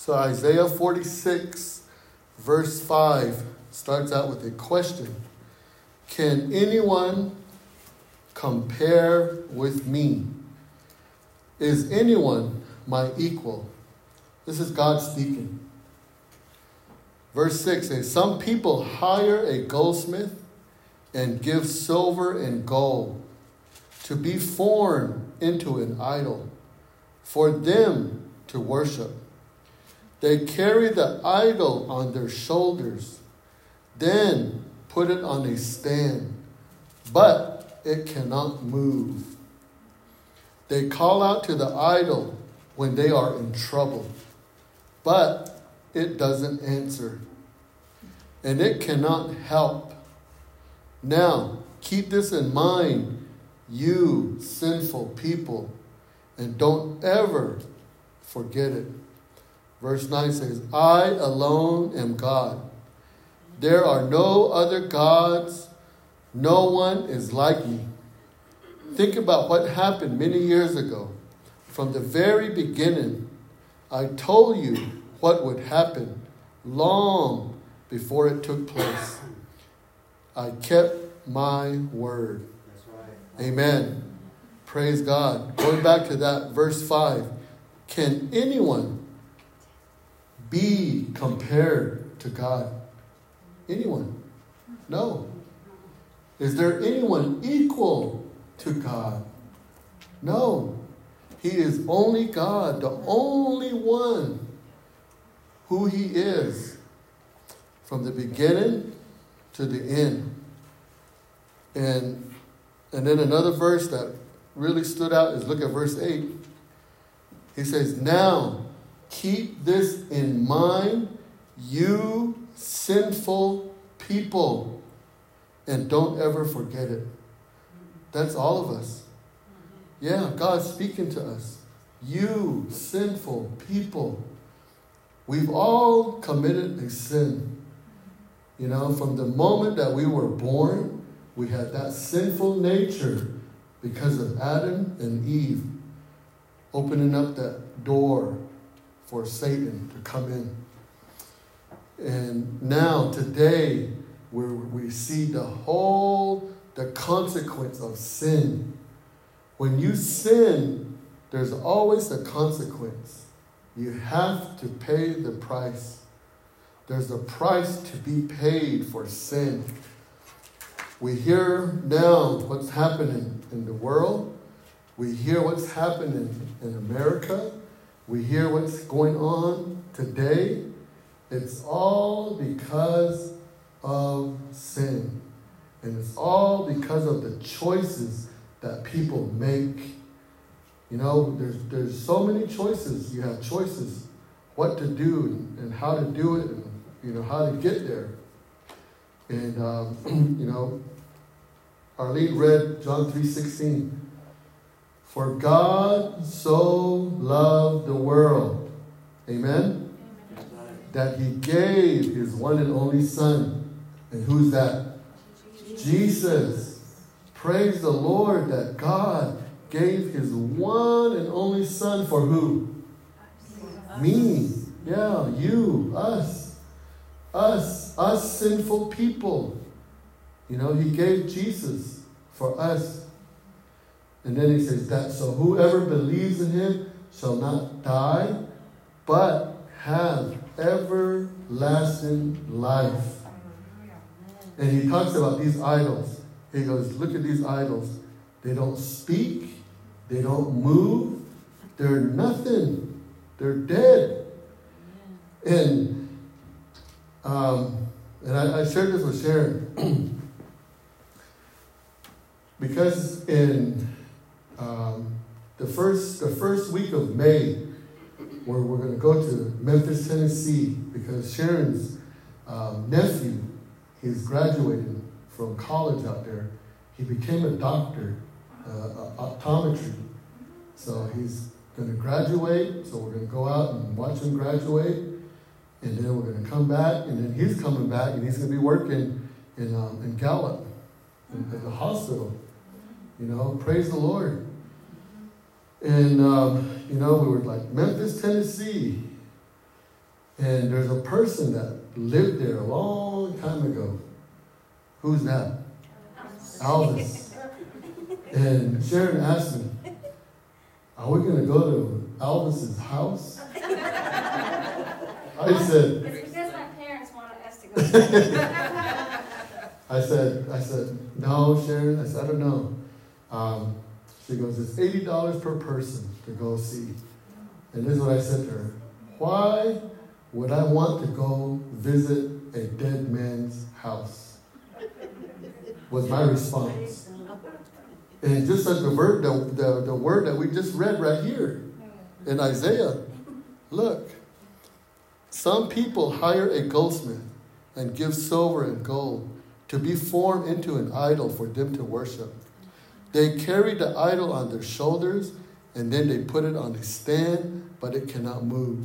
So Isaiah 46, verse 5, starts out with a question Can anyone compare with me? Is anyone my equal? This is God speaking. Verse 6 says, Some people hire a goldsmith and give silver and gold to be formed into an idol for them to worship. They carry the idol on their shoulders, then put it on a stand, but it cannot move. They call out to the idol when they are in trouble, but it doesn't answer, and it cannot help. Now, keep this in mind, you sinful people, and don't ever forget it. Verse 9 says, I alone am God. There are no other gods. No one is like me. Think about what happened many years ago. From the very beginning, I told you what would happen long before it took place. I kept my word. Amen. Praise God. Going back to that, verse 5 Can anyone be compared to God? Anyone? No. Is there anyone equal to God? No. He is only God, the only one who He is from the beginning to the end. And, and then another verse that really stood out is look at verse 8. He says, Now keep this in mind, you sinful people, and don't ever forget it. That's all of us. Yeah, God's speaking to us. You sinful people. We've all committed a sin. You know, from the moment that we were born, we had that sinful nature because of Adam and Eve opening up that door for Satan to come in. And now, today, where we see the whole the consequence of sin. When you sin, there's always a consequence. You have to pay the price. There's a price to be paid for sin. We hear now what's happening in the world. We hear what's happening in America. We hear what's going on today. It's all because of sin. And it's all because of the choices that people make. You know, there's, there's so many choices. You have choices what to do and how to do it and, you know, how to get there. And, um, you know, Arlene read John 3.16. For God so loved the world. Amen? That he gave his one and only son. And who's that? Jesus. Praise the Lord that God gave his one and only son for who? Me. Yeah, you, us. Us, us sinful people. You know, he gave Jesus for us. And then he says that so whoever believes in him shall not die, but have everlasting life. And he talks about these idols. He goes, Look at these idols. They don't speak, they don't move, they're nothing, they're dead. And um, and I, I shared this with Sharon because in um, the first the first week of May, where we're going to go to Memphis, Tennessee, because Sharon's um, nephew he's graduating from college out there. He became a doctor, uh, optometry. So he's going to graduate. So we're going to go out and watch him graduate. And then we're going to come back. And then he's coming back and he's going to be working in, um, in Gallup, in, in, the hospital. You know, praise the Lord. And, um, you know, we were like, Memphis, Tennessee. And there's a person that lived there a long time ago. Who's that? Elvis. And Sharon asked me, Are we going to go to Elvis's house? I said, It's because my parents wanted us to go. I said, I said, no, Sharon. I said, I don't know. Um, she goes, it's eighty dollars per person to go see. And this is what I said to her: Why would I want to go visit a dead man's house? Was my response. And just like the word, the, the, the word that we just read right here in Isaiah, look. Some people hire a goldsmith and give silver and gold to be formed into an idol for them to worship. They carry the idol on their shoulders and then they put it on a stand, but it cannot move.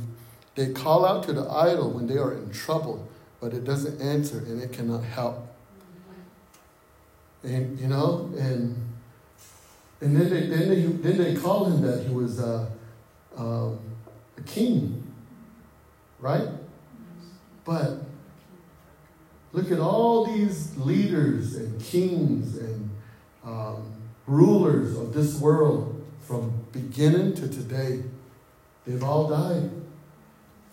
They call out to the idol when they are in trouble, but it doesn't answer and it cannot help. And you know, and and then they then they, then they call him that he was uh, uh, a king, right? But look at all these leaders and kings and um, rulers of this world from beginning to today. They've all died.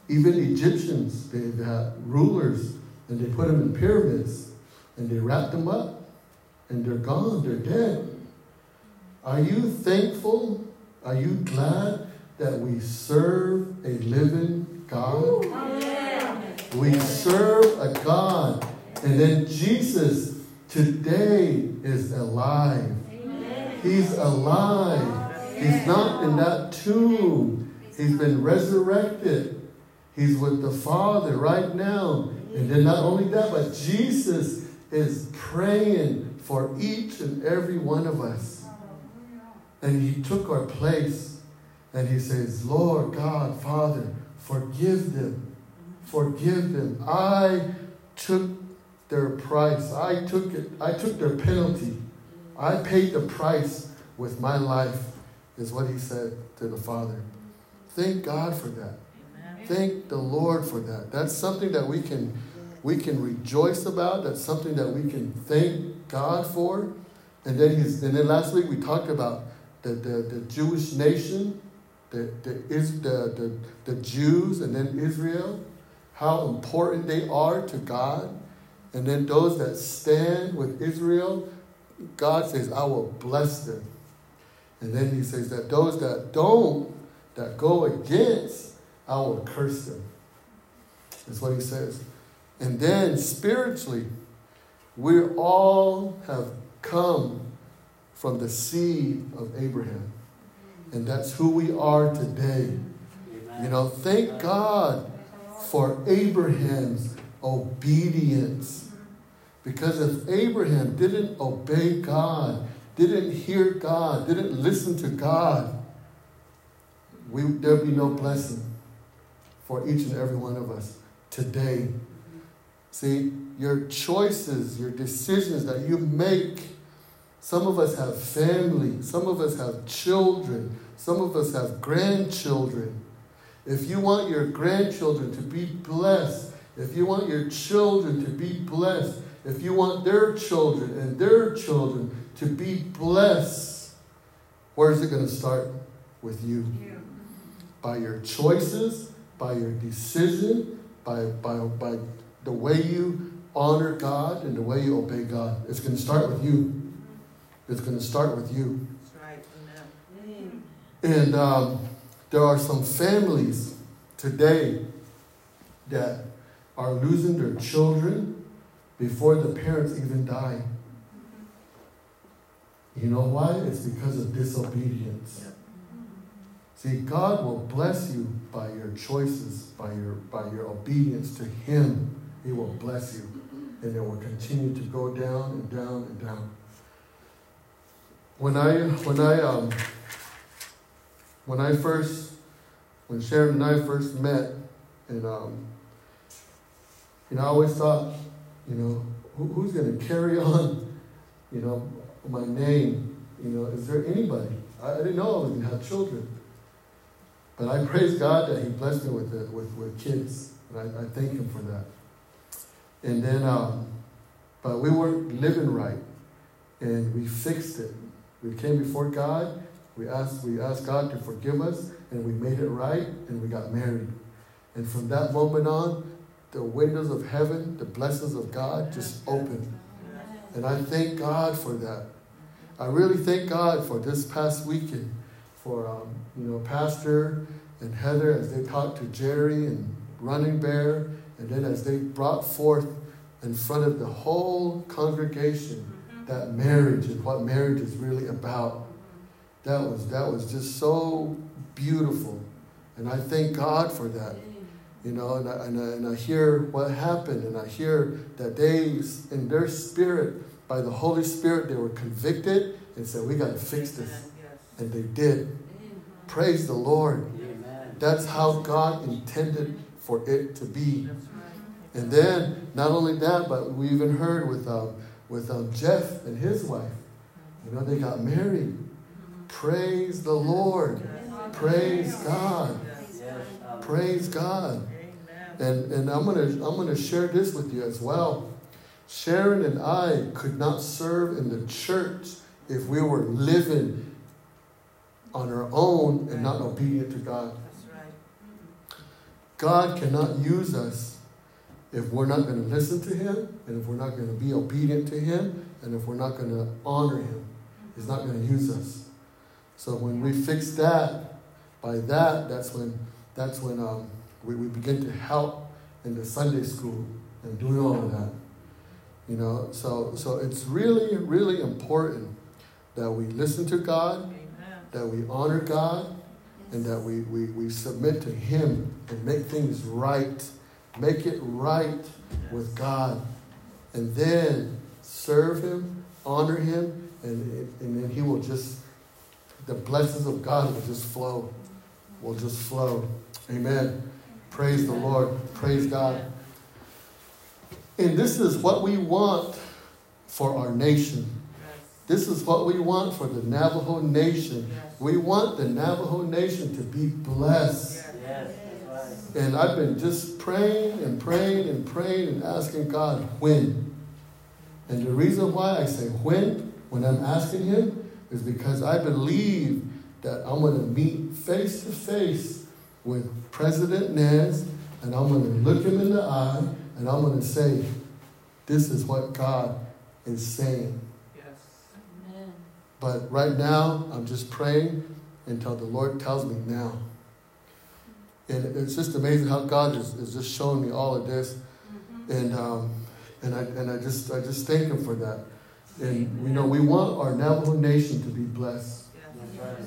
Even Egyptians, they've had rulers and they put them in pyramids and they wrapped them up and they're gone, they're dead. Are you thankful? Are you glad that we serve a living God? We serve a God. And then Jesus today is alive. He's alive. He's not in that tomb. He's been resurrected. He's with the Father right now. And then not only that, but Jesus is praying for each and every one of us. And he took our place. And he says, Lord God, Father, forgive them. Forgive them. I took their price. I took it. I took their penalty. I paid the price with my life, is what he said to the Father. Thank God for that. Amen. Thank the Lord for that. That's something that we can we can rejoice about. That's something that we can thank God for. And then he's and then last week we talked about the, the, the Jewish nation, the, the, is, the, the, the Jews and then Israel, how important they are to God. And then those that stand with Israel, God says, I will bless them. And then he says that those that don't, that go against, I will curse them. That's what he says. And then spiritually, we all have come from the seed of Abraham. And that's who we are today. You know, thank God for Abraham's obedience. Because if Abraham didn't obey God, didn't hear God, didn't listen to God, we, there'd be no blessing for each and every one of us today. See, your choices, your decisions that you make, some of us have family, some of us have children, some of us have grandchildren. If you want your grandchildren to be blessed, if you want your children to be blessed, if you want their children and their children to be blessed, where is it going to start? With you. By your choices, by your decision, by, by, by the way you honor God and the way you obey God. It's going to start with you. It's going to start with you. Right. And um, there are some families today that are losing their children before the parents even die. You know why? It's because of disobedience. See, God will bless you by your choices, by your by your obedience to Him. He will bless you, and it will continue to go down and down and down. When I when I um when I first when Sharon and I first met, and um, you know, I always thought you know, who, who's going to carry on, you know, my name? You know, is there anybody? I, I didn't know I was going to have children. But I praise God that He blessed me with, the, with, with kids. And I, I thank Him for that. And then, um, but we weren't living right, and we fixed it. We came before God. We asked, we asked God to forgive us, and we made it right, and we got married. And from that moment on, the windows of heaven, the blessings of God just open. And I thank God for that. I really thank God for this past weekend, for um, you know Pastor and Heather as they talked to Jerry and Running Bear, and then as they brought forth in front of the whole congregation that marriage and what marriage is really about. That was that was just so beautiful, and I thank God for that. You know, and I, and I, and I hear what happened, and I hear that they, in their spirit, by the Holy Spirit, they were convicted and said, We got to fix this. And they did. Praise the Lord. That's how God intended for it to be. And then, not only that, but we even heard with, um, with um, Jeff and his wife. You know, they got married. Praise the Lord. Praise God. Praise God. And, and I'm gonna I'm gonna share this with you as well. Sharon and I could not serve in the church if we were living on our own and not obedient to God. God cannot use us if we're not going to listen to Him and if we're not going to be obedient to Him and if we're not going to honor Him. He's not going to use us. So when we fix that, by that, that's when that's when um, we, we begin to help in the Sunday school and doing all of that. You know, so so it's really, really important that we listen to God, Amen. that we honor God, and that we, we, we submit to Him and make things right. Make it right yes. with God. And then serve Him, honor Him, and, and then He will just, the blessings of God will just flow. Will just flow. Amen. Praise the Lord. Praise God. And this is what we want for our nation. This is what we want for the Navajo nation. We want the Navajo nation to be blessed. And I've been just praying and praying and praying and asking God when. And the reason why I say when, when I'm asking Him, is because I believe that I'm going to meet face to face with President Nez, and I'm going to look him in the eye, and I'm going to say, This is what God is saying. Yes. Amen. But right now, I'm just praying until the Lord tells me now. And it's just amazing how God is, is just showing me all of this. Mm-hmm. And, um, and, I, and I, just, I just thank Him for that. And, you know, we want our Navajo nation to be blessed. Yes.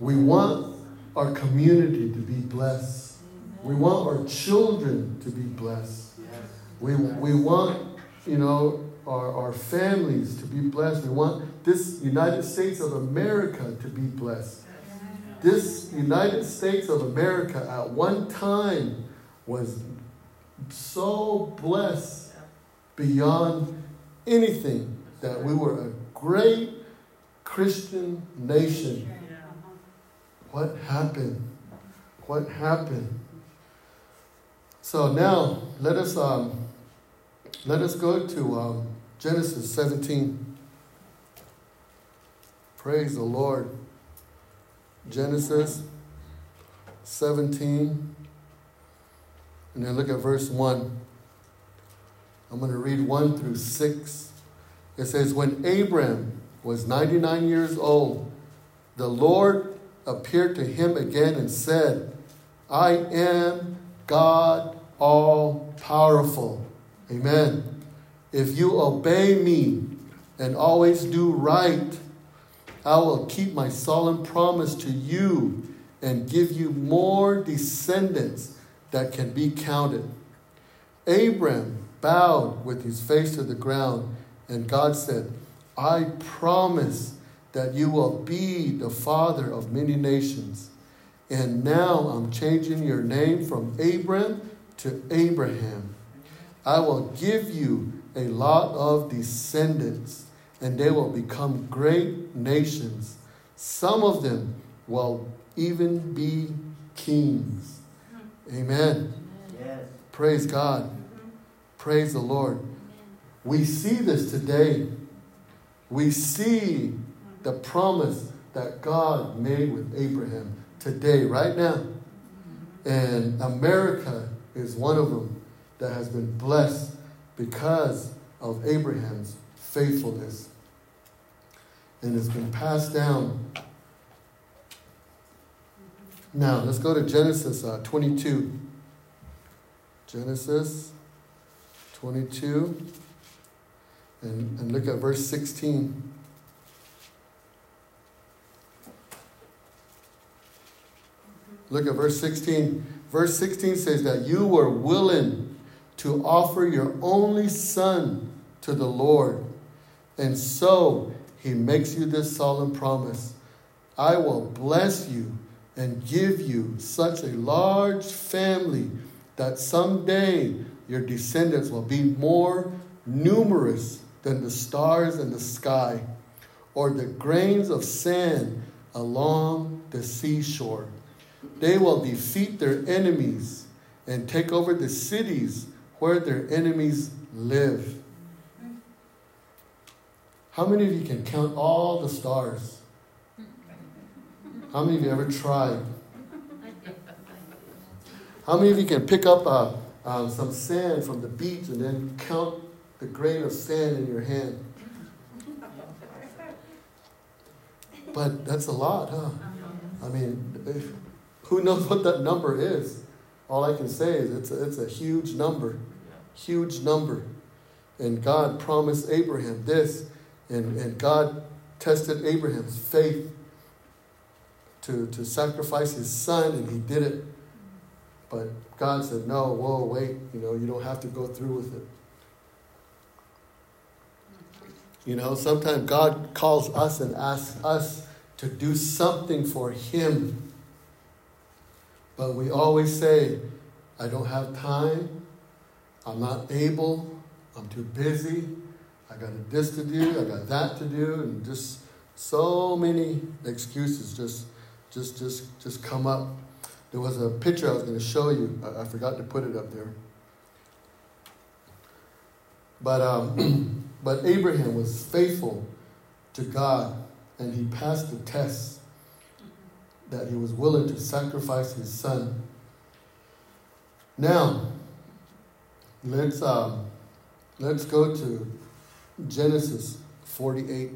We want our community to be blessed. We want our children to be blessed. We, we want, you know, our, our families to be blessed. We want this United States of America to be blessed. This United States of America at one time was so blessed beyond anything that we were a great Christian nation what happened? What happened? So now let us um, let us go to um, Genesis 17. Praise the Lord. Genesis 17. And then look at verse 1. I'm going to read 1 through 6. It says, When Abram was 99 years old, the Lord appeared to him again and said, I am God all powerful. Amen. If you obey me and always do right, I will keep my solemn promise to you and give you more descendants that can be counted. Abram bowed with his face to the ground, and God said, I promise that you will be the father of many nations. And now I'm changing your name from Abram to Abraham. I will give you a lot of descendants, and they will become great nations. Some of them will even be kings. Amen. Yes. Praise God. Praise the Lord. We see this today. We see the promise that God made with Abraham today, right now. And America is one of them that has been blessed because of Abraham's faithfulness. And it's been passed down. Now, let's go to Genesis uh, 22. Genesis 22. And, and look at verse 16. Look at verse 16. Verse 16 says that you were willing to offer your only son to the Lord. And so he makes you this solemn promise I will bless you and give you such a large family that someday your descendants will be more numerous than the stars in the sky or the grains of sand along the seashore. They will defeat their enemies and take over the cities where their enemies live. How many of you can count all the stars? How many of you ever tried? How many of you can pick up uh, uh, some sand from the beach and then count the grain of sand in your hand? But that's a lot, huh? I mean, who knows what that number is? All I can say is it's a, it's a huge number, huge number. And God promised Abraham this, and, and God tested Abraham's faith to, to sacrifice his son, and he did it. But God said, No, whoa, wait, you know, you don't have to go through with it. You know, sometimes God calls us and asks us to do something for Him. But we always say, I don't have time, I'm not able, I'm too busy, I got this to do, I got that to do, and just so many excuses just just just just come up. There was a picture I was going to show you. I, I forgot to put it up there. But um, but Abraham was faithful to God, and he passed the test that he was willing to sacrifice his son. Now, let's um, let's go to Genesis 48.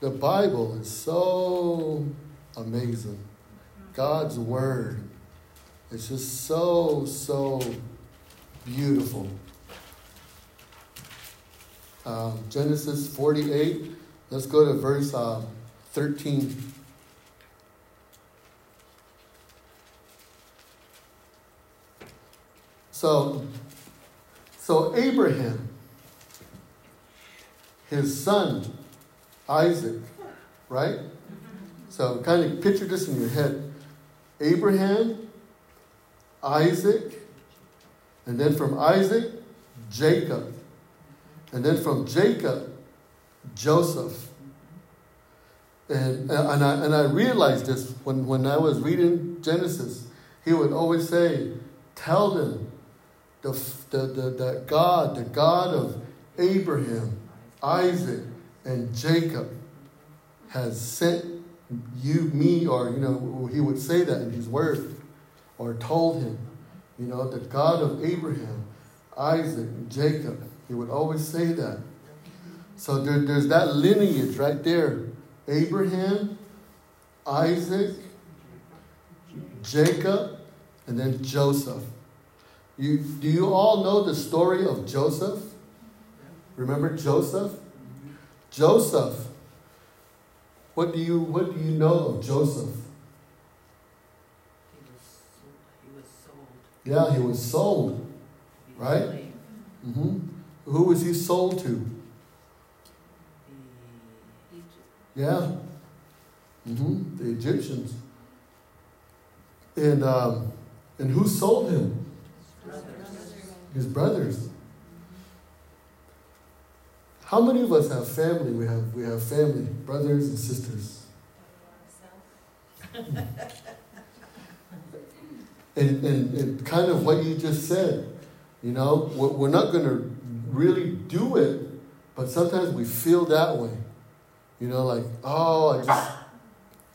The Bible is so amazing. God's Word is just so, so beautiful. Um, Genesis 48, let's go to verse uh, 13. So, so Abraham, his son, Isaac, right? So kind of picture this in your head. Abraham, Isaac, and then from Isaac, Jacob. And then from Jacob, Joseph. And, and, I, and I realized this when, when I was reading Genesis. He would always say, Tell them the, the, the, the God, the God of Abraham, Isaac, and Jacob has sent you, me, or, you know, he would say that in his word, or told him, you know, the God of Abraham, Isaac, Jacob. He would always say that. So there, there's that lineage right there Abraham, Isaac, Jacob, and then Joseph. You, do you all know the story of Joseph? Remember Joseph? Joseph. What do you what do you know of Joseph? He was sold. Yeah, he was sold, right? Mm-hmm. Who was he sold to? Yeah. Mm-hmm. The Egyptians. And um, and who sold him? His brothers. How many of us have family? We have we have family, brothers and sisters. And, and, and kind of what you just said, you know, we're we're not going to really do it, but sometimes we feel that way. You know, like, oh, I just,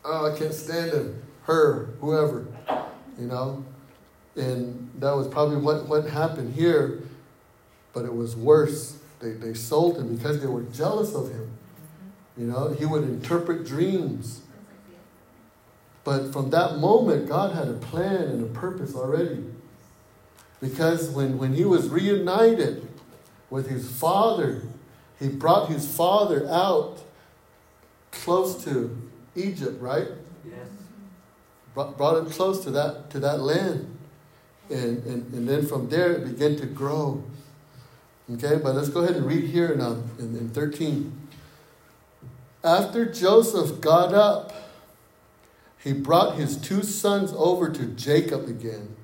oh, I can't stand him, her, whoever, you know. And that was probably what, what happened here, but it was worse. They, they sold him because they were jealous of him. You know, he would interpret dreams. But from that moment, God had a plan and a purpose already. Because when, when he was reunited with his father, he brought his father out close to Egypt, right? Yes. Brought, brought him close to that, to that land. And, and, and then from there, it began to grow. Okay, but let's go ahead and read here in, um, in, in 13. After Joseph got up, he brought his two sons over to Jacob again.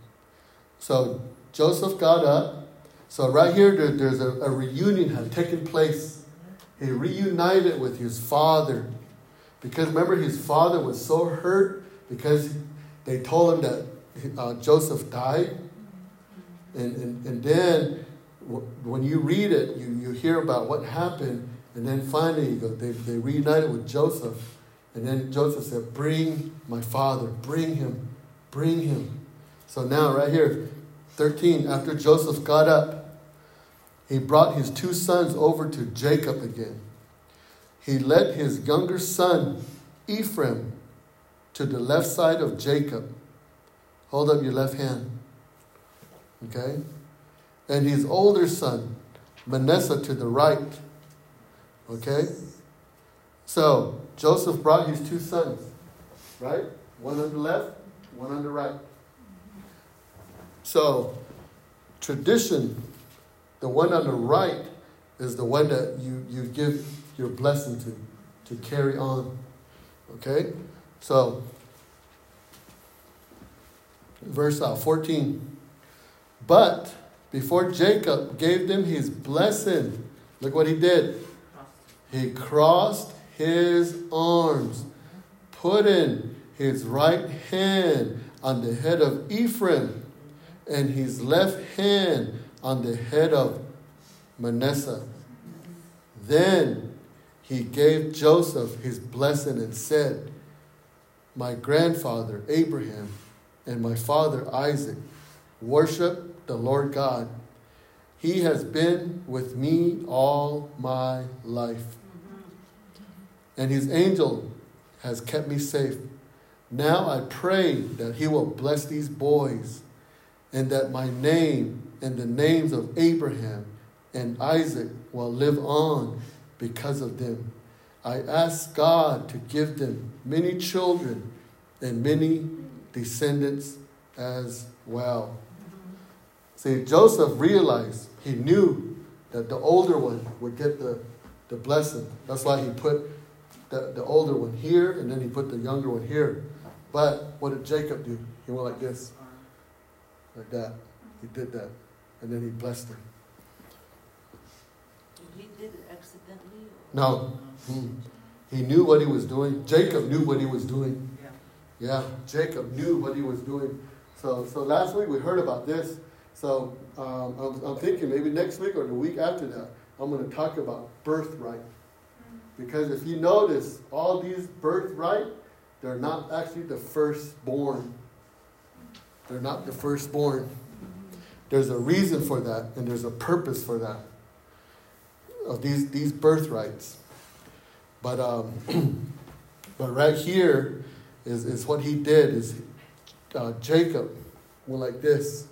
So Joseph got up. So right here, there, there's a, a reunion had taken place. He reunited with his father. Because remember, his father was so hurt because they told him that uh, Joseph died. And, and, and then w- when you read it, you, you hear about what happened. And then finally, they, they reunited with Joseph. And then Joseph said, Bring my father, bring him, bring him. So now, right here, 13, after Joseph got up, he brought his two sons over to Jacob again. He led his younger son, Ephraim, to the left side of Jacob. Hold up your left hand. Okay? And his older son, Manasseh, to the right. Okay? So, Joseph brought his two sons, right? One on the left, one on the right. So, tradition, the one on the right is the one that you, you give your blessing to, to carry on. Okay? So, verse uh, 14. But before Jacob gave them his blessing, look what he did. He crossed his arms, putting his right hand on the head of Ephraim and his left hand on the head of Manasseh. Then he gave Joseph his blessing and said, My grandfather Abraham and my father Isaac worship the Lord God. He has been with me all my life. And his angel has kept me safe. Now I pray that he will bless these boys and that my name and the names of Abraham and Isaac will live on because of them. I ask God to give them many children and many descendants as well. See, Joseph realized, he knew that the older one would get the, the blessing. That's why he put the, the older one here and then he put the younger one here. But what did Jacob do? He went like this, like that. He did that. And then he blessed her. He did it accidentally? No. Hmm. He knew what he was doing. Jacob knew what he was doing. Yeah. Yeah, Jacob knew what he was doing. So, so last week we heard about this. So um, I'm, I'm thinking maybe next week or the week after that, I'm going to talk about birthright. Because if you notice, all these birthright, they're not actually the firstborn. They're not the firstborn. There's a reason for that, and there's a purpose for that. Of these these birthrights. But um, but right here is, is what he did is uh, Jacob went like this,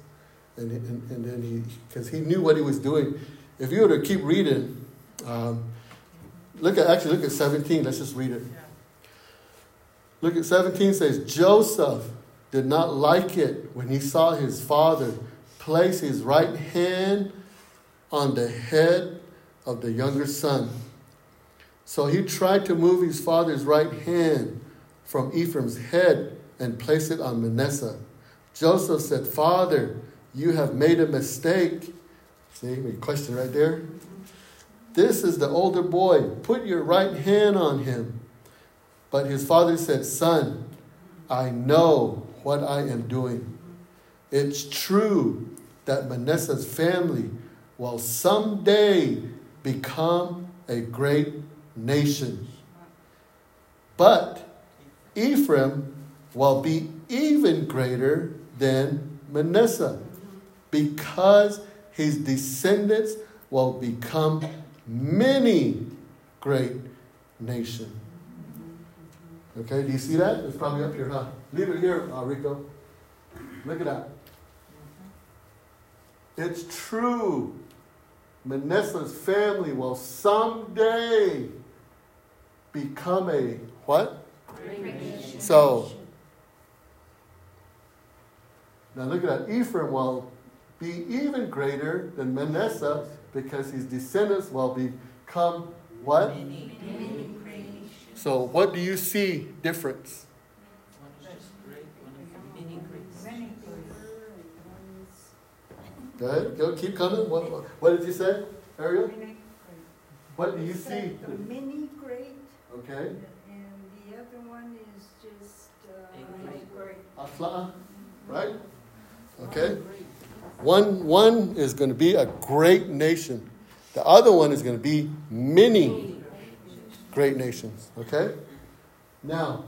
and and, and then he because he knew what he was doing. If you were to keep reading, um, look at actually look at seventeen. Let's just read it. Look at seventeen says Joseph did not like it when he saw his father place his right hand on the head of the younger son. So he tried to move his father's right hand from Ephraim's head and place it on Manasseh. Joseph said, Father, you have made a mistake. See, we question right there. This is the older boy. Put your right hand on him. But his father said, Son, I know what I am doing. It's true that Manasseh's family will someday become a great nation. But Ephraim will be even greater than Manasseh because his descendants will become many great nations. Okay, do you see that? It's probably up here, huh? Leave it here, uh, Rico. Look at that. It's true. Manasseh's family will someday become a what? So, now look at that. Ephraim will be even greater than Manasseh because his descendants will become what? So, what do you see difference? Go ahead. Go. Keep coming. What, what did you say, Ariel? What do you see? The mini great, Okay. and the other one is just, uh, great. Afla, right? Okay. One, one is going to be a great nation. The other one is going to be many great nations. Okay? Now,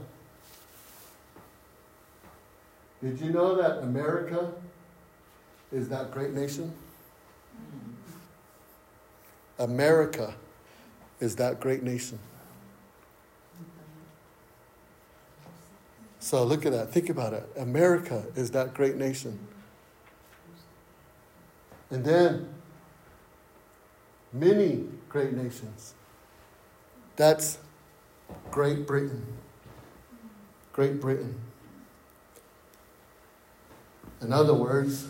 did you know that America is that great nation? America is that great nation. So look at that. Think about it. America is that great nation. And then many great nations. That's Great Britain. Great Britain. In other words,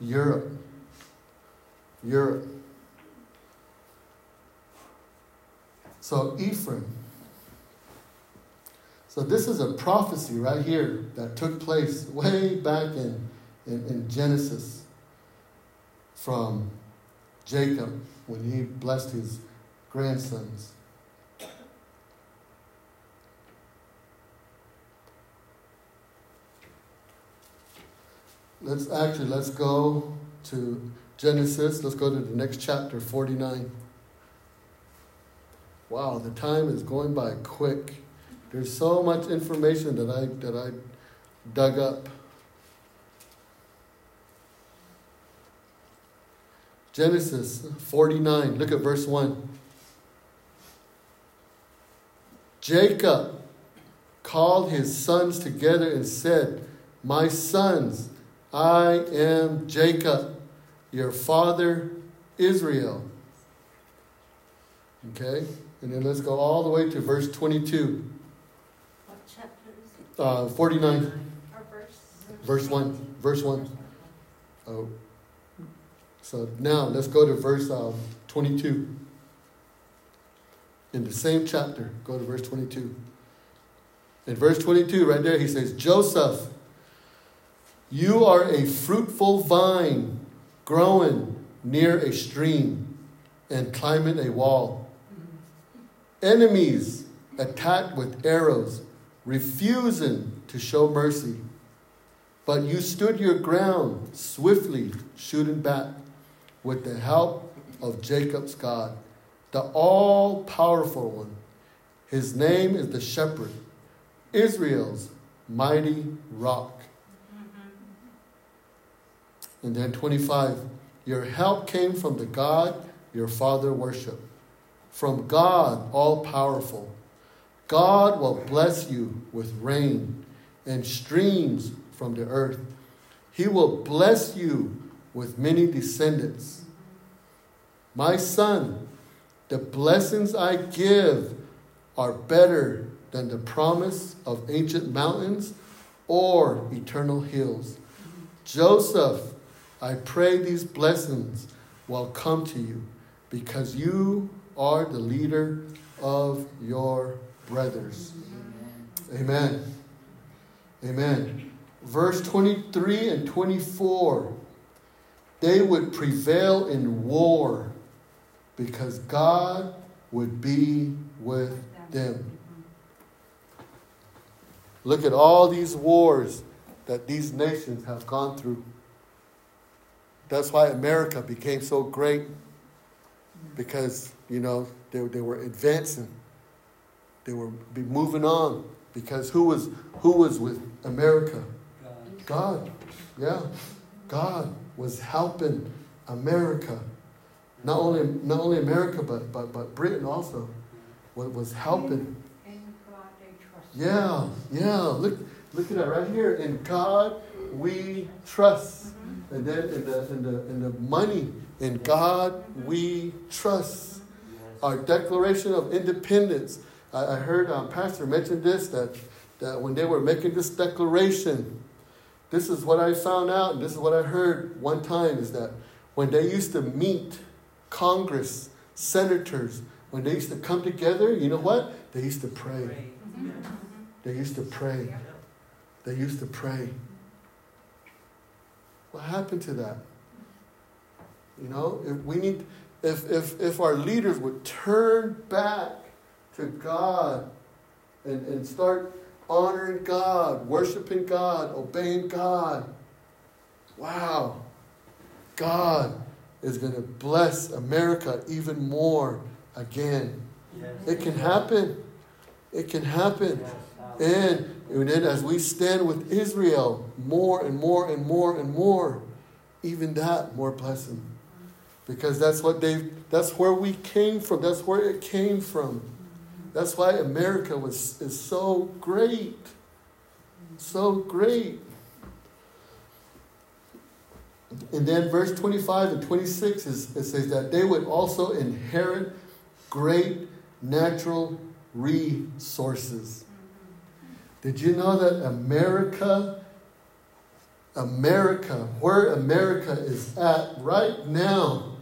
Europe. Europe. So Ephraim. So this is a prophecy right here that took place way back in, in, in Genesis from Jacob when he blessed his grandsons. Let's actually let's go to Genesis. Let's go to the next chapter, 49. Wow, the time is going by quick. There's so much information that I that I dug up. Genesis 49, look at verse 1. Jacob called his sons together and said, My sons, I am Jacob, your father Israel. Okay? And then let's go all the way to verse 22. What chapter is it? Uh, 49, Or verse. verse 1. Verse 1. Oh. So now let's go to verse um, 22. In the same chapter, go to verse 22. In verse 22, right there, he says, Joseph, you are a fruitful vine growing near a stream and climbing a wall. Enemies attacked with arrows, refusing to show mercy. But you stood your ground, swiftly shooting back with the help of Jacob's God, the all powerful one. His name is the shepherd, Israel's mighty rock. And then 25, your help came from the God your father worshiped, from God all powerful. God will bless you with rain and streams from the earth. He will bless you with many descendants. My son, the blessings I give are better than the promise of ancient mountains or eternal hills. Joseph, I pray these blessings will come to you because you are the leader of your brothers. Amen. Amen. Verse 23 and 24 they would prevail in war because God would be with them. Look at all these wars that these nations have gone through. That's why America became so great because, you know, they, they were advancing. They were be moving on because who was who was with America? God. Yeah. God was helping America. Not only not only America but but but Britain also was helping. Yeah, yeah. Look look at that right here. In God we trust. And then in the in the in the money, in God we trust. Our Declaration of Independence. I, I heard um, Pastor mention this that that when they were making this declaration, this is what I found out, and this is what I heard one time is that when they used to meet Congress, senators, when they used to come together, you know what? They used to pray. They used to pray. They used to pray. What happened to that? You know, if we need if if if our leaders would turn back to God and, and start honoring God, worshiping God, obeying God. Wow. God is going to bless America even more again. Yes. It can happen. It can happen. Yes. And, and then as we stand with Israel more and more and more and more, even that more blessing. Because that's what they that's where we came from. That's where it came from. That's why America was, is so great. So great. And then verse 25 and 26 is, it says that they would also inherit great natural resources. Did you know that America, America, where America is at right now,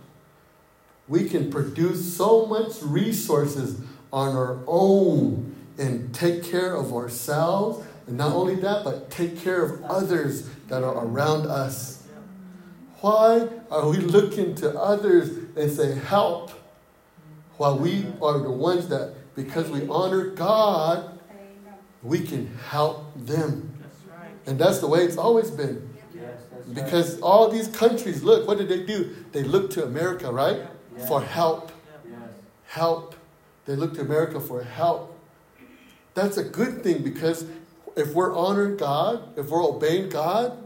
we can produce so much resources on our own and take care of ourselves. And not only that, but take care of others that are around us. Why are we looking to others and say, help, while we are the ones that, because we honor God, we can help them? And that's the way it's always been. Because all these countries, look, what did they do? They look to America, right? For help. Help. They look to America for help. That's a good thing because if we're honoring God, if we're obeying God,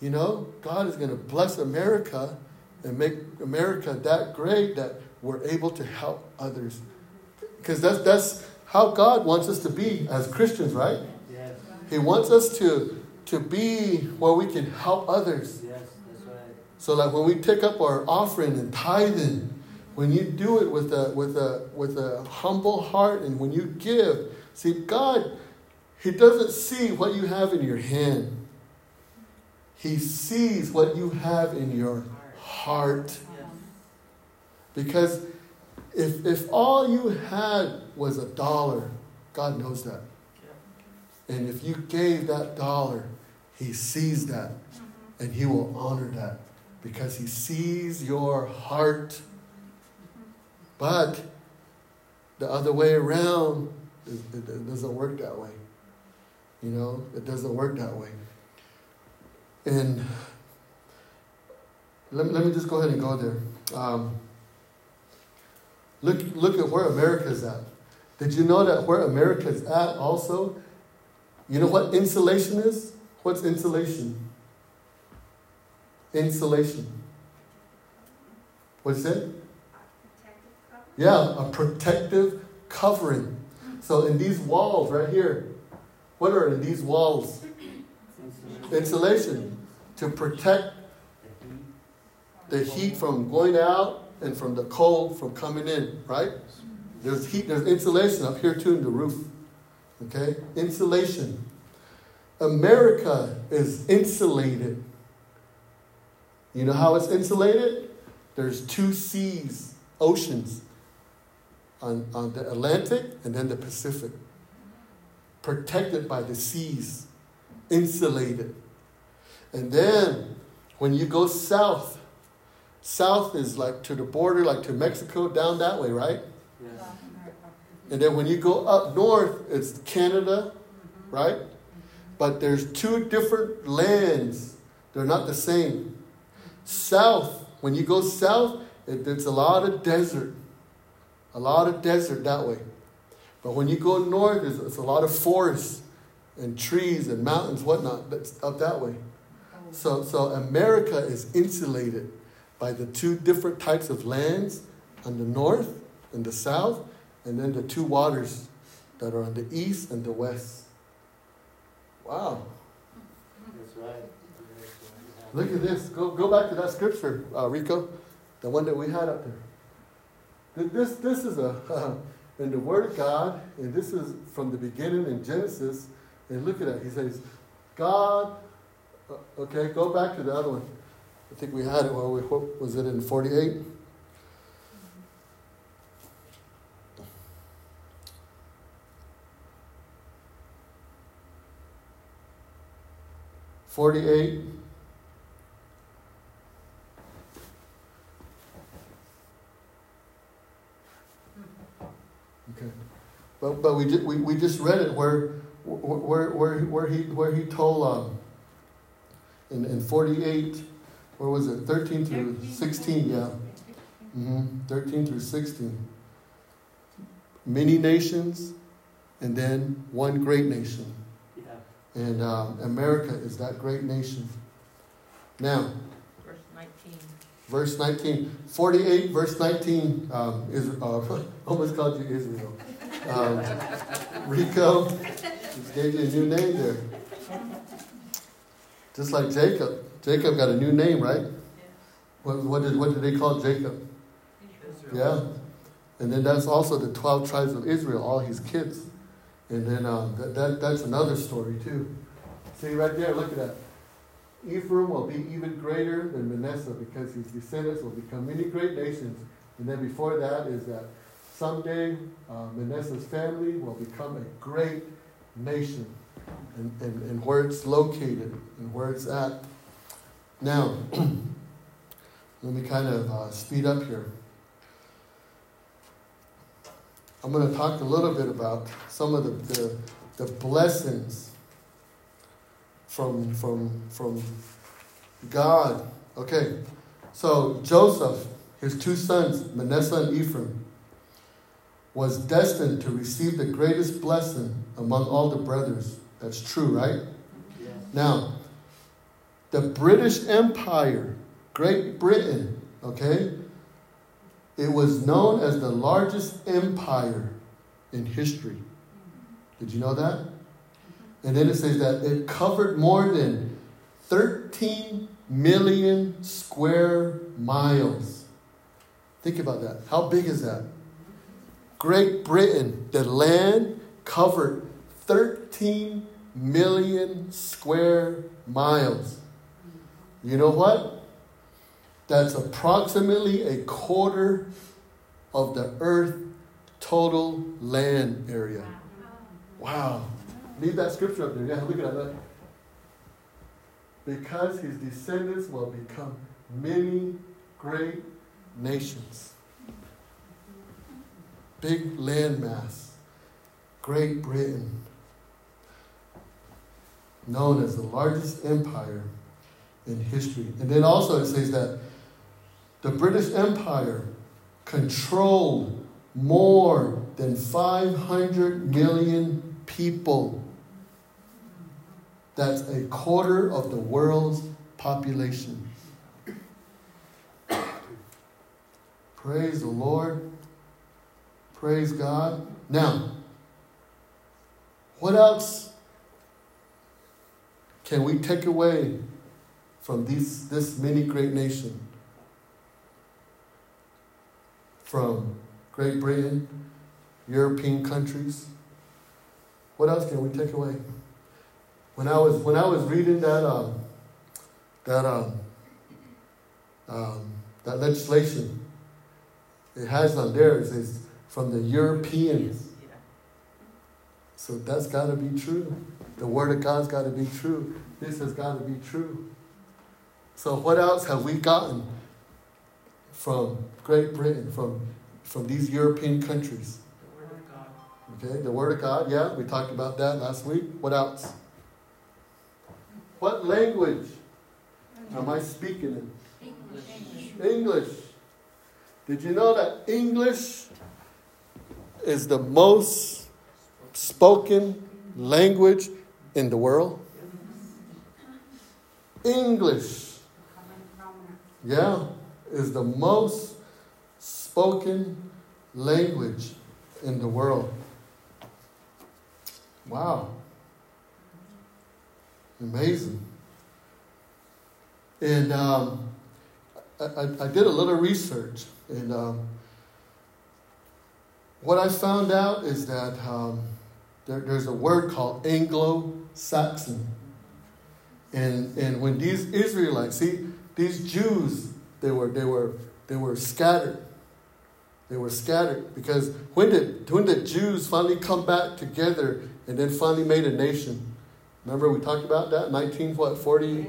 you know, God is going to bless America and make America that great that we're able to help others. Because that's, that's how God wants us to be as Christians, right? Yes. He wants us to, to be where we can help others. Yes, that's right. So, like when we take up our offering and tithing, when you do it with a, with, a, with a humble heart and when you give, see, God, He doesn't see what you have in your hand, He sees what you have in your heart. Because if, if all you had was a dollar, God knows that. And if you gave that dollar, He sees that and He will honor that because He sees your heart. But the other way around, it, it, it, doesn't work that way. You know, it doesn't work that way. And let let me just go ahead and go there. Um, look, look at where America's at. Did you know that where America's at also? You know what insulation is? What's insulation? Insulation. What's it? Yeah, a protective covering. So in these walls right here, what are in these walls? Insulation to protect the heat from going out and from the cold from coming in, right? There's heat, there's insulation up here too in the roof. Okay? Insulation. America is insulated. You know how it's insulated? There's two seas, oceans on, on the Atlantic and then the Pacific. Protected by the seas, insulated. And then when you go south south is like to the border, like to Mexico, down that way, right? Yes. And then when you go up north, it's Canada, mm-hmm. right? But there's two different lands. They're not the same. South, when you go south, it, it's a lot of desert. A lot of desert that way. But when you go north, it's, it's a lot of forests and trees and mountains, whatnot, that's up that way. Oh. So, so America is insulated by the two different types of lands on the north and the south, and then the two waters that are on the east and the west. Wow. That's right. Look at this. Go, go back to that scripture, uh, Rico, the one that we had up there. This, this is a, in the Word of God, and this is from the beginning in Genesis. And look at that. He says, God, uh, okay, go back to the other one. I think we had it, where we, what was it in 48? Forty-eight. Okay, but but we did, we, we just read it where where where where he where he told um in in forty eight where was it thirteen through sixteen yeah. Mm-hmm. thirteen through sixteen. Many nations and then one great nation. Yeah. and um, America is that great nation. Now Verse nineteen. verse 19 48 verse 19 um, Israel, uh, almost called you Israel. Um, Rico just gave you a new name there. Just like Jacob Jacob got a new name right? What, what, did, what did they call Jacob? Yeah. And then that's also the 12 tribes of Israel all his kids. And then um, that, that, that's another story too. See right there look at that. Ephraim will be even greater than Manasseh because his descendants will become many great nations. And then before that is that someday uh, Manasseh's family will become a great nation. And, and, and where it's located and where it's at. Now, let me kind of uh, speed up here. I'm going to talk a little bit about some of the, the, the blessings from from from God. Okay, so Joseph, his two sons, Manasseh and Ephraim, was destined to receive the greatest blessing among all the brothers. That's true, right? Yes. Now, the British Empire, Great Britain, okay, it was known as the largest empire in history. Did you know that? And then it says that it covered more than 13 million square miles. Think about that. How big is that? Great Britain, the land covered 13 million square miles. You know what? That's approximately a quarter of the earth total land area. Wow. Leave that scripture up there. Yeah, look at that. Because his descendants will become many great nations. Big landmass. Great Britain. Known as the largest empire in history. And then also it says that the British Empire controlled more than 500 million people. That's a quarter of the world's population. Praise the Lord. Praise God. Now, what else can we take away from these, this many great nation? From Great Britain, European countries. What else can we take away? When I was when I was reading that um, that um, um, that legislation, it has on there. It says from the Europeans. So that's got to be true. The Word of God's got to be true. This has got to be true. So what else have we gotten from Great Britain, from, from these European countries. The Word of God. Okay, the Word of God, yeah, we talked about that last week. What else? What language am I speaking in? English. English. Did you know that English is the most spoken language in the world? English, yeah, is the most spoken language in the world. Wow. Amazing. And um, I, I, did a little research, and um, what I found out is that um, there, there's a word called Anglo Saxon. And, and when these Israelites, see, these Jews, they were, they were, they were scattered. They were scattered because when did, when did Jews finally come back together and then finally made a nation? Remember we talked about that? 19, what, 40,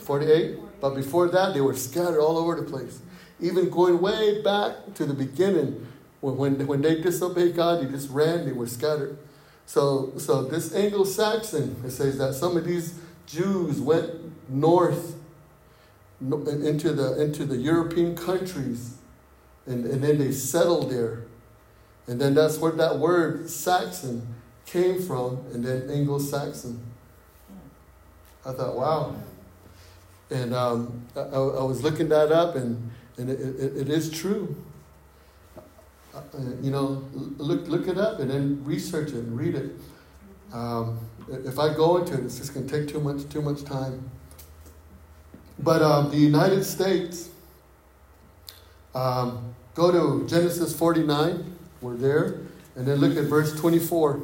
48? But before that, they were scattered all over the place. Even going way back to the beginning, when, when, when they disobeyed God, they just ran, they were scattered. So, so this Anglo-Saxon, it says that some of these Jews went north into the, into the European countries, and, and then they settled there. And then that's where that word Saxon came from, and then Anglo-Saxon. I thought, wow. And um, I, I, was looking that up, and, and it, it, it is true. Uh, you know, look, look it up and then research it and read it. Um, if I go into it, it's just going to take too much, too much time. But um, the United States, um, go to Genesis 49, we're there, and then look at verse 24.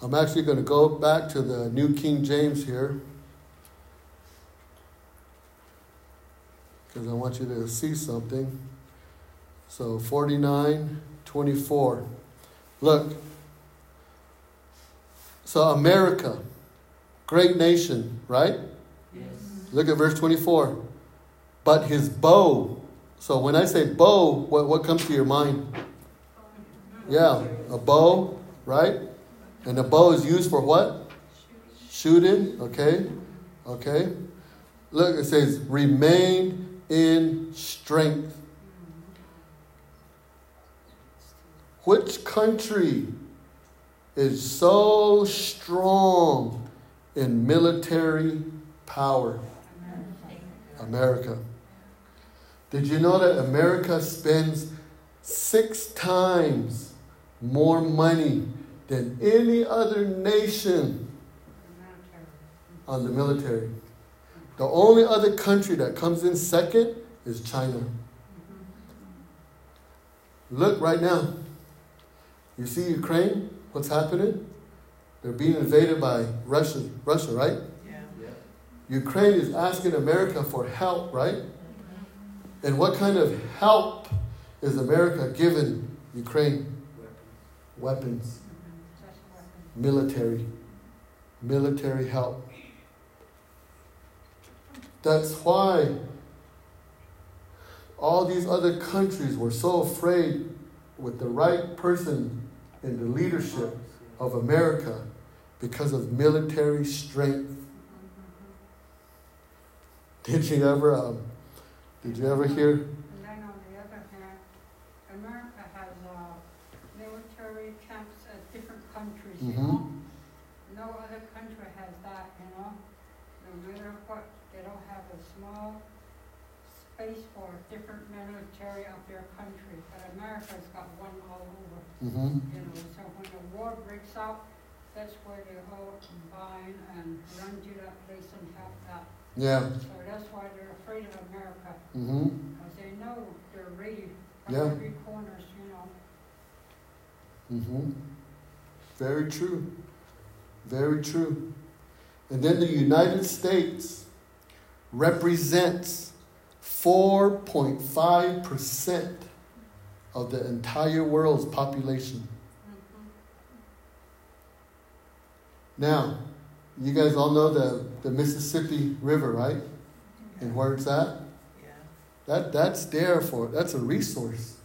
I'm actually going to go back to the New King James here because I want you to see something. So 49, 24. Look. So America, great nation, right? Yes. Look at verse 24. But his bow. So when I say bow, what, what comes to your mind? Yeah, a bow, right? And the bow is used for what? Shooting, okay? Okay. Look, it says, remain in strength. Which country is so strong in military power? America. Did you know that America spends six times more money than any other nation on the military. The only other country that comes in second is China. Look right now. You see Ukraine? What's happening? They're being invaded by Russia, Russia, right? Yeah. Ukraine is asking America for help, right? Mm-hmm. And what kind of help is America giving Ukraine? Weapons mm-hmm. military, military help. That's why all these other countries were so afraid with the right person in the leadership of America because of military strength. Did you ever, um, did you ever hear? And then on the other hand, America has military camps at different countries, you know? No other country has that, you know? No matter what, they don't have a small space for different military of their country, but America's got one all over, Mm-hmm. you know? So when the war breaks out, that's where they all combine and run to that place and help out. Yeah. So that's why they're afraid of America. Mm-hmm. Because they know they're ready from Yeah. every corners, you know. Mm-hmm. Very true. Very true. And then the United States represents 4.5% of the entire world's population. Now, you guys all know the, the Mississippi River, right? And where it's at, Yeah. that, that's there for, that's a resource.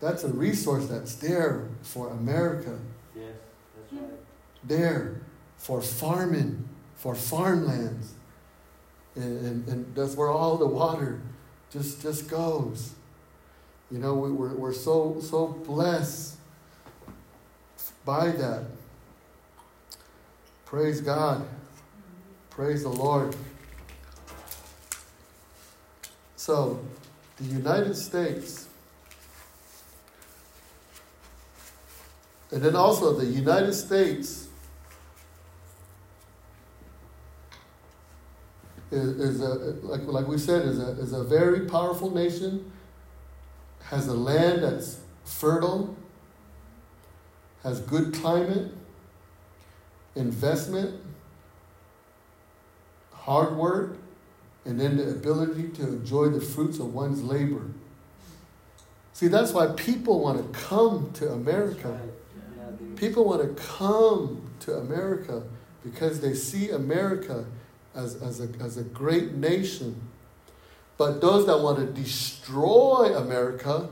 That's a resource that's there for America. Yes, that's hmm. right. There for farming, for farmlands. And, and, and that's where all the water just, just goes. You know, we, we're, we're so, so blessed by that. Praise God. Praise the Lord. So, the United States, and then also the United States is, is a, like, like we said, is a, is a very powerful nation, has a land that's fertile, has good climate, investment, hard work, and then the ability to enjoy the fruits of one's labor. See, that's why people want to come to America. right. Yeah, dude. People want to come to America because they see America as, as, a, as a great nation. But those that want to destroy America,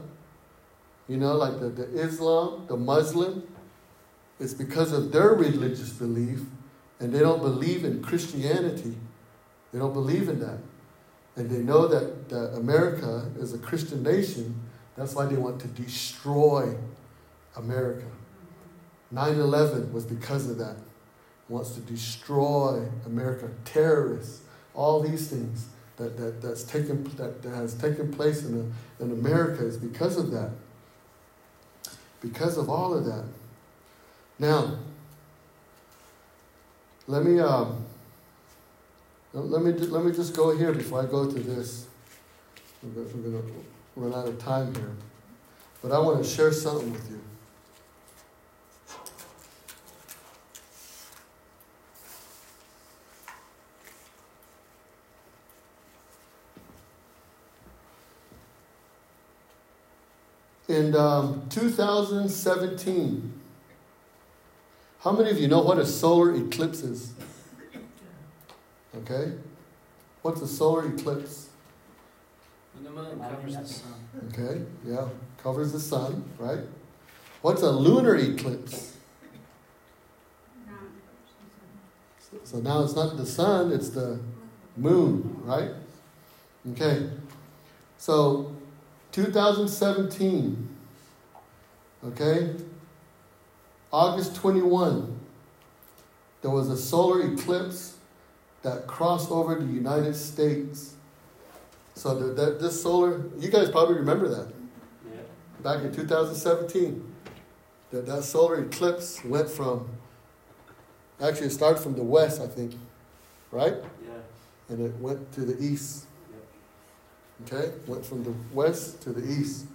you know, like the, the Islam, the Muslim, it's because of their religious belief and they don't believe in Christianity. They don't believe in that. And they know that, that America is a Christian nation. That's why they want to destroy America. 9 11 was because of that. Wants to destroy America, terrorists, all these things that, that, that's taken, that, that has taken place in, in America is because of that. Because of all of that. Now, let me, um, let me, let me just go here before I go to this. We're going to run out of time here. But I want to share something with you. In um, 2017, how many of you know what a solar eclipse is? Okay? What's a solar eclipse? When the moon covers the sun. Okay, yeah, covers the sun, right? What's a lunar eclipse? So, so now it's not the sun, it's the moon, right? Okay, so 2017, okay, August 21, there was a solar eclipse that crossed over the United States. So the, that this solar, you guys probably remember that Yeah. back in 2017. That that solar eclipse went from, actually it started from the west, I think, right? Yeah. And it went to the east. Okay, went from the west to the east,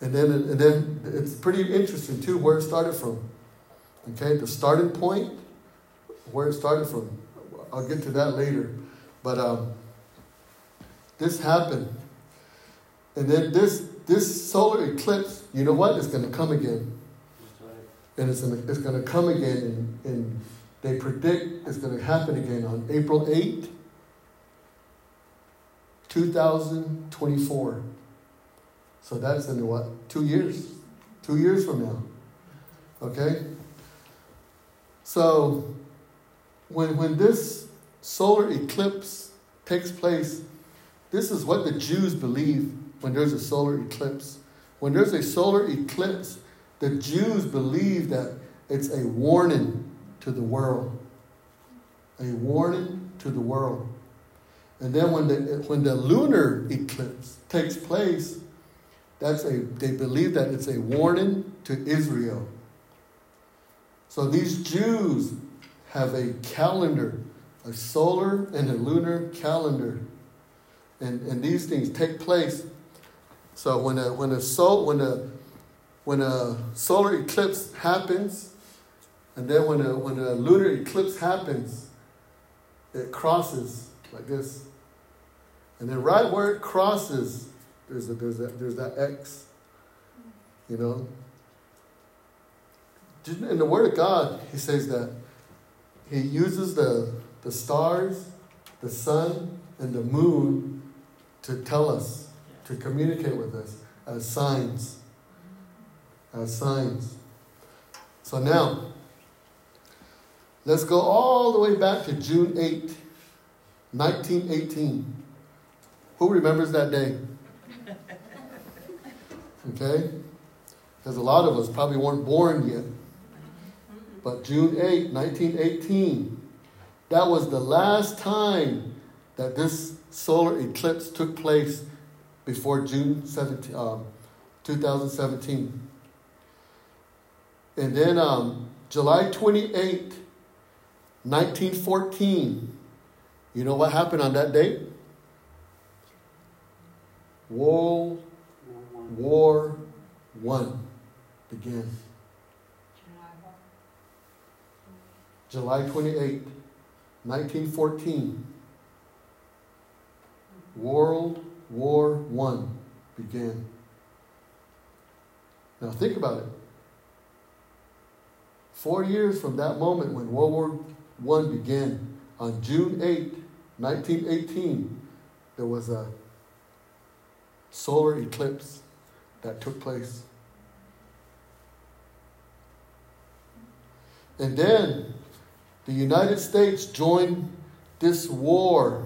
and then and then it's pretty interesting too where it started from. Okay, the starting point, where it started from. I'll get to that later, but um, this happened, and then this this solar eclipse. You know what? It's going to come again, and it's gonna, it's going to come again, and, and they predict it's going to happen again on April eighth. 2024. So that's in what? Two years. Two years from now. Okay? So when, when this solar eclipse takes place, this is what the Jews believe when there's a solar eclipse. When there's a solar eclipse, the Jews believe that it's a warning to the world. A warning to the world. And then when the when the lunar eclipse takes place, that's a they believe that it's a warning to Israel. So these Jews have a calendar, a solar and a lunar calendar. And and these things take place. So when a when a sol when a when a solar eclipse happens, and then when a when a lunar eclipse happens, it crosses like this. And then right where it crosses, there's a, there's a, there's that X. You know. In the Word of God, He says that He uses the the stars, the sun, and the moon to tell us, to communicate with us as signs. As signs. So now, let's go all the way back to June 8, 1918. Who remembers that day? Okay? Because a lot of us probably weren't born yet. But June 8, 1918, that was the last time that this solar eclipse took place before June 17, um, 2017. And then um, July 28, 1914, you know what happened on that date? World War One began. July 28, 1914. World War One began. Now think about it. Four years from that moment when World War One began, on June 8, 1918, there was a solar eclipse that took place. And then the United States joined this war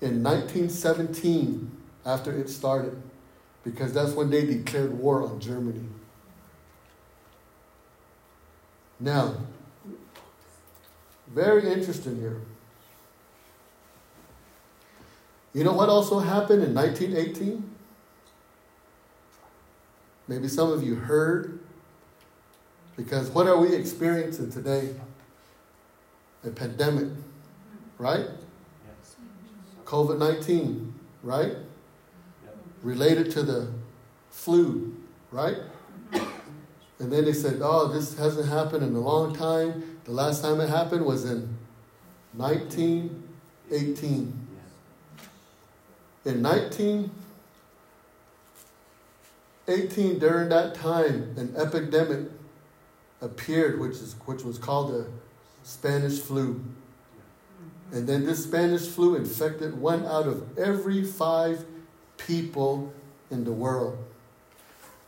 in 1917 after it started, because that's when they declared war on Germany. Now, very interesting here. You know what also happened in 1918? Maybe some of you heard, because what are we experiencing today? A pandemic, right? COVID 19, right? Related to the flu, right? And then they said, oh, this hasn't happened in a long time. The last time it happened was in 1918. In 1918, during that time, an epidemic appeared, which, is, which was called the Spanish flu. And then this Spanish flu infected one out of every five people in the world.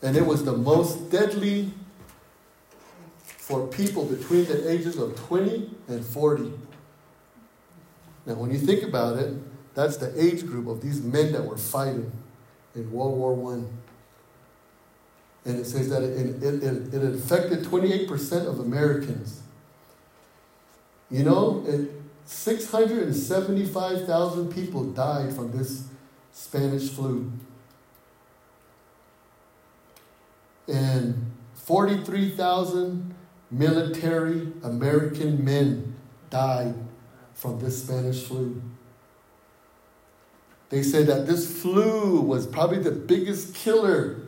And it was the most deadly for people between the ages of 20 and 40. Now, when you think about it, that's the age group of these men that were fighting in World War One. And it says that it, it, it, it affected 28% of Americans. You know, 675,000 people died from this Spanish flu. And 43,000 military American men died from this Spanish flu. They said that this flu was probably the biggest killer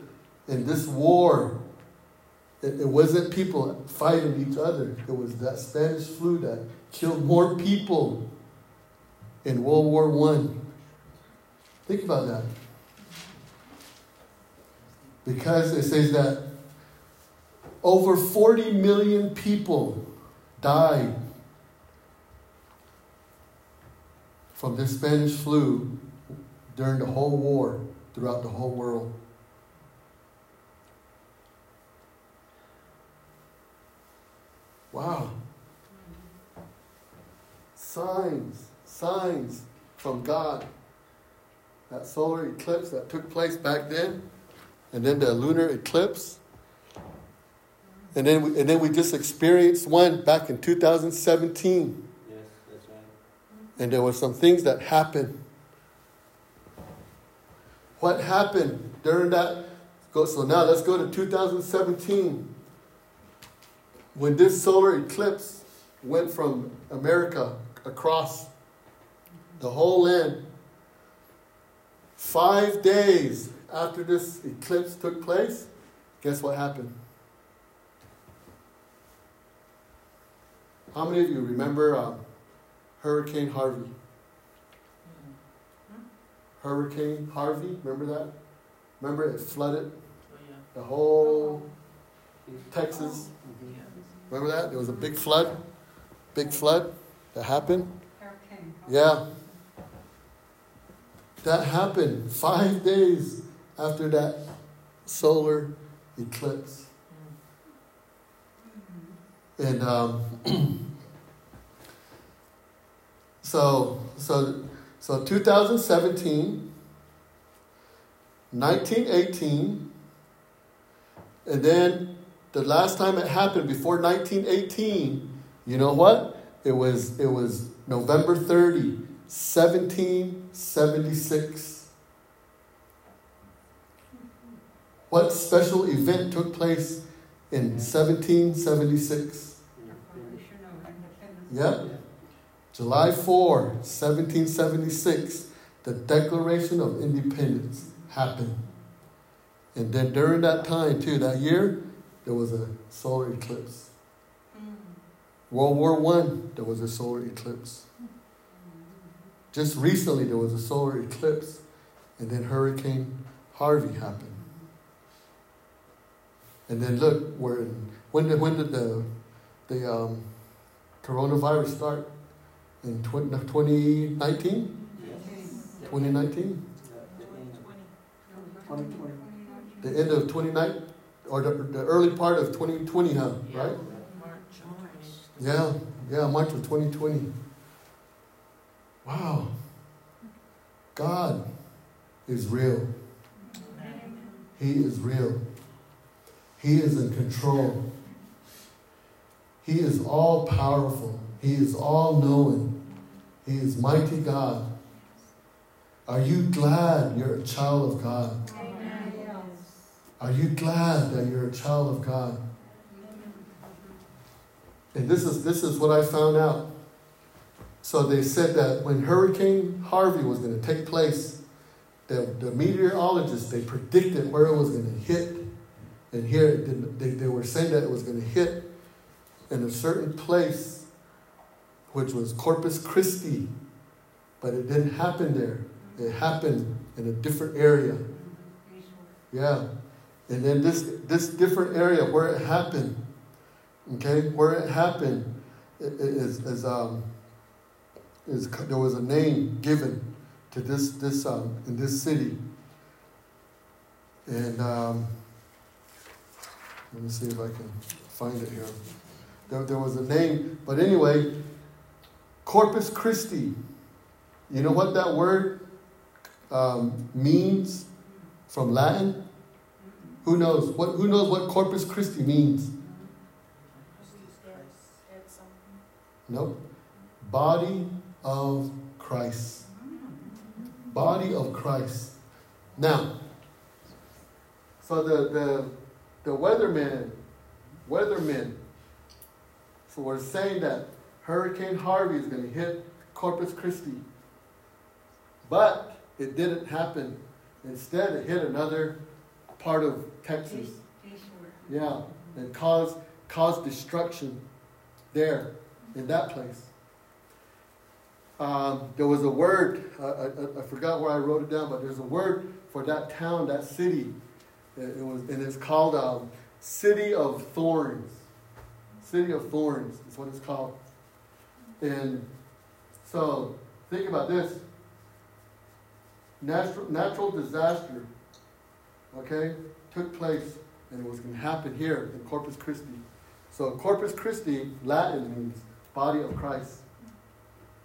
in this war. It, it wasn't people fighting each other, it was that Spanish flu that killed more people in World War One. Think about that. Because it says that over 40 million people died from this Spanish flu during the whole war throughout the whole world. Wow. Signs, signs from God. That solar eclipse that took place back then, and then the lunar eclipse. And then we, and then we just experienced one back in 2017. Yes, that's right. And there were some things that happened. What happened during that? So now let's go to 2017. When this solar eclipse went from America across the whole land, five days after this eclipse took place, guess what happened? How many of you remember um, Hurricane Harvey? Hurricane Harvey, remember that? Remember it flooded Oh, the whole Texas? Remember that? There was a big flood, big flood that happened. Hurricane. Yeah. That happened five days after that solar eclipse. And um, so, so, so 2017, 1918, and then the last time it happened before 1918, you know what? It was it was November 30, 1776. What special event took place in 1776? Declaration. Yep. July 4, 1776, the Declaration of Independence happened. And then during that time, too, that year, there was a solar eclipse. World War One, there was a solar eclipse. Just recently, there was a solar eclipse, and then Hurricane Harvey happened. And then look, where when did when did the the um, coronavirus start? In 20, 2019? Yes. 2019? Yeah, the end. 2020. The end of 2019? Or the, the early part of 2020, huh? Yeah. Right? March. Yeah, yeah, March of 2020. Wow. God is real. He is real. He is in control. He is all powerful. He is all knowing. He is mighty God. Are you glad you're a child of God? Are you glad that you're a child of God? And this is this is what I found out. So they said that when Hurricane Harvey was going to take place, the, the meteorologists they predicted where it was going to hit, and here they, they were saying that it was going to hit in a certain place, which was Corpus Christi, but it didn't happen there. It happened in a different area. Yeah. And then this this different area where it happened, okay, where it happened is, is um is there was a name given to this this um in this city. And um, let me see if I can find it here. There, there was a name, but anyway, Corpus Christi. You know what that word um, means from Latin? Who knows? What, who knows what Corpus Christi means? Nope. Body of Christ. Body of Christ. Now, so the the the weatherman, weathermen, so we're saying that Hurricane Harvey is going to hit Corpus Christi, but it didn't happen. Instead, it hit another part of Texas. Yeah, and cause cause destruction there in that place. Um, there was a word I, I, I forgot where I wrote it down, but there's a word for that town, that city. It, it was, and it's called um, City of Thorns. City of Thorns is what it's called. And so think about this: natural natural disaster. Okay, took place and it was going to happen here in Corpus Christi. So Corpus Christi, Latin means body of Christ.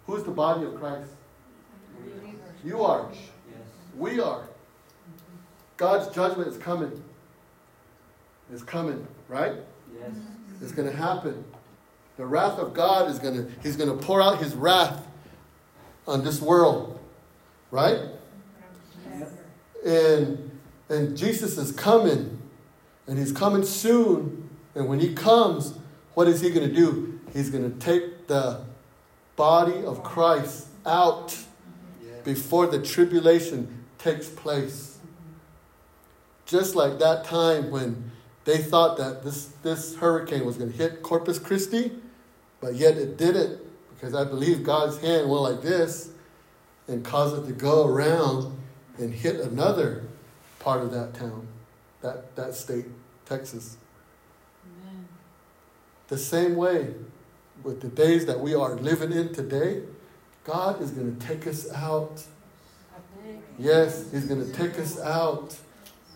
Who's the body of Christ? You are. Yes. We are. God's judgment is coming. It's coming, right? Yes. It's going to happen. The wrath of God is going to, He's going to pour out His wrath on this world, right? And and Jesus is coming, and He's coming soon. And when He comes, what is He going to do? He's going to take the body of Christ out before the tribulation takes place. Just like that time when they thought that this, this hurricane was going to hit Corpus Christi, but yet it didn't, because I believe God's hand went like this and caused it to go around and hit another part of that town, that, that state, Texas. Amen. The same way with the days that we are living in today, God is going to take us out Yes, He's going to take us out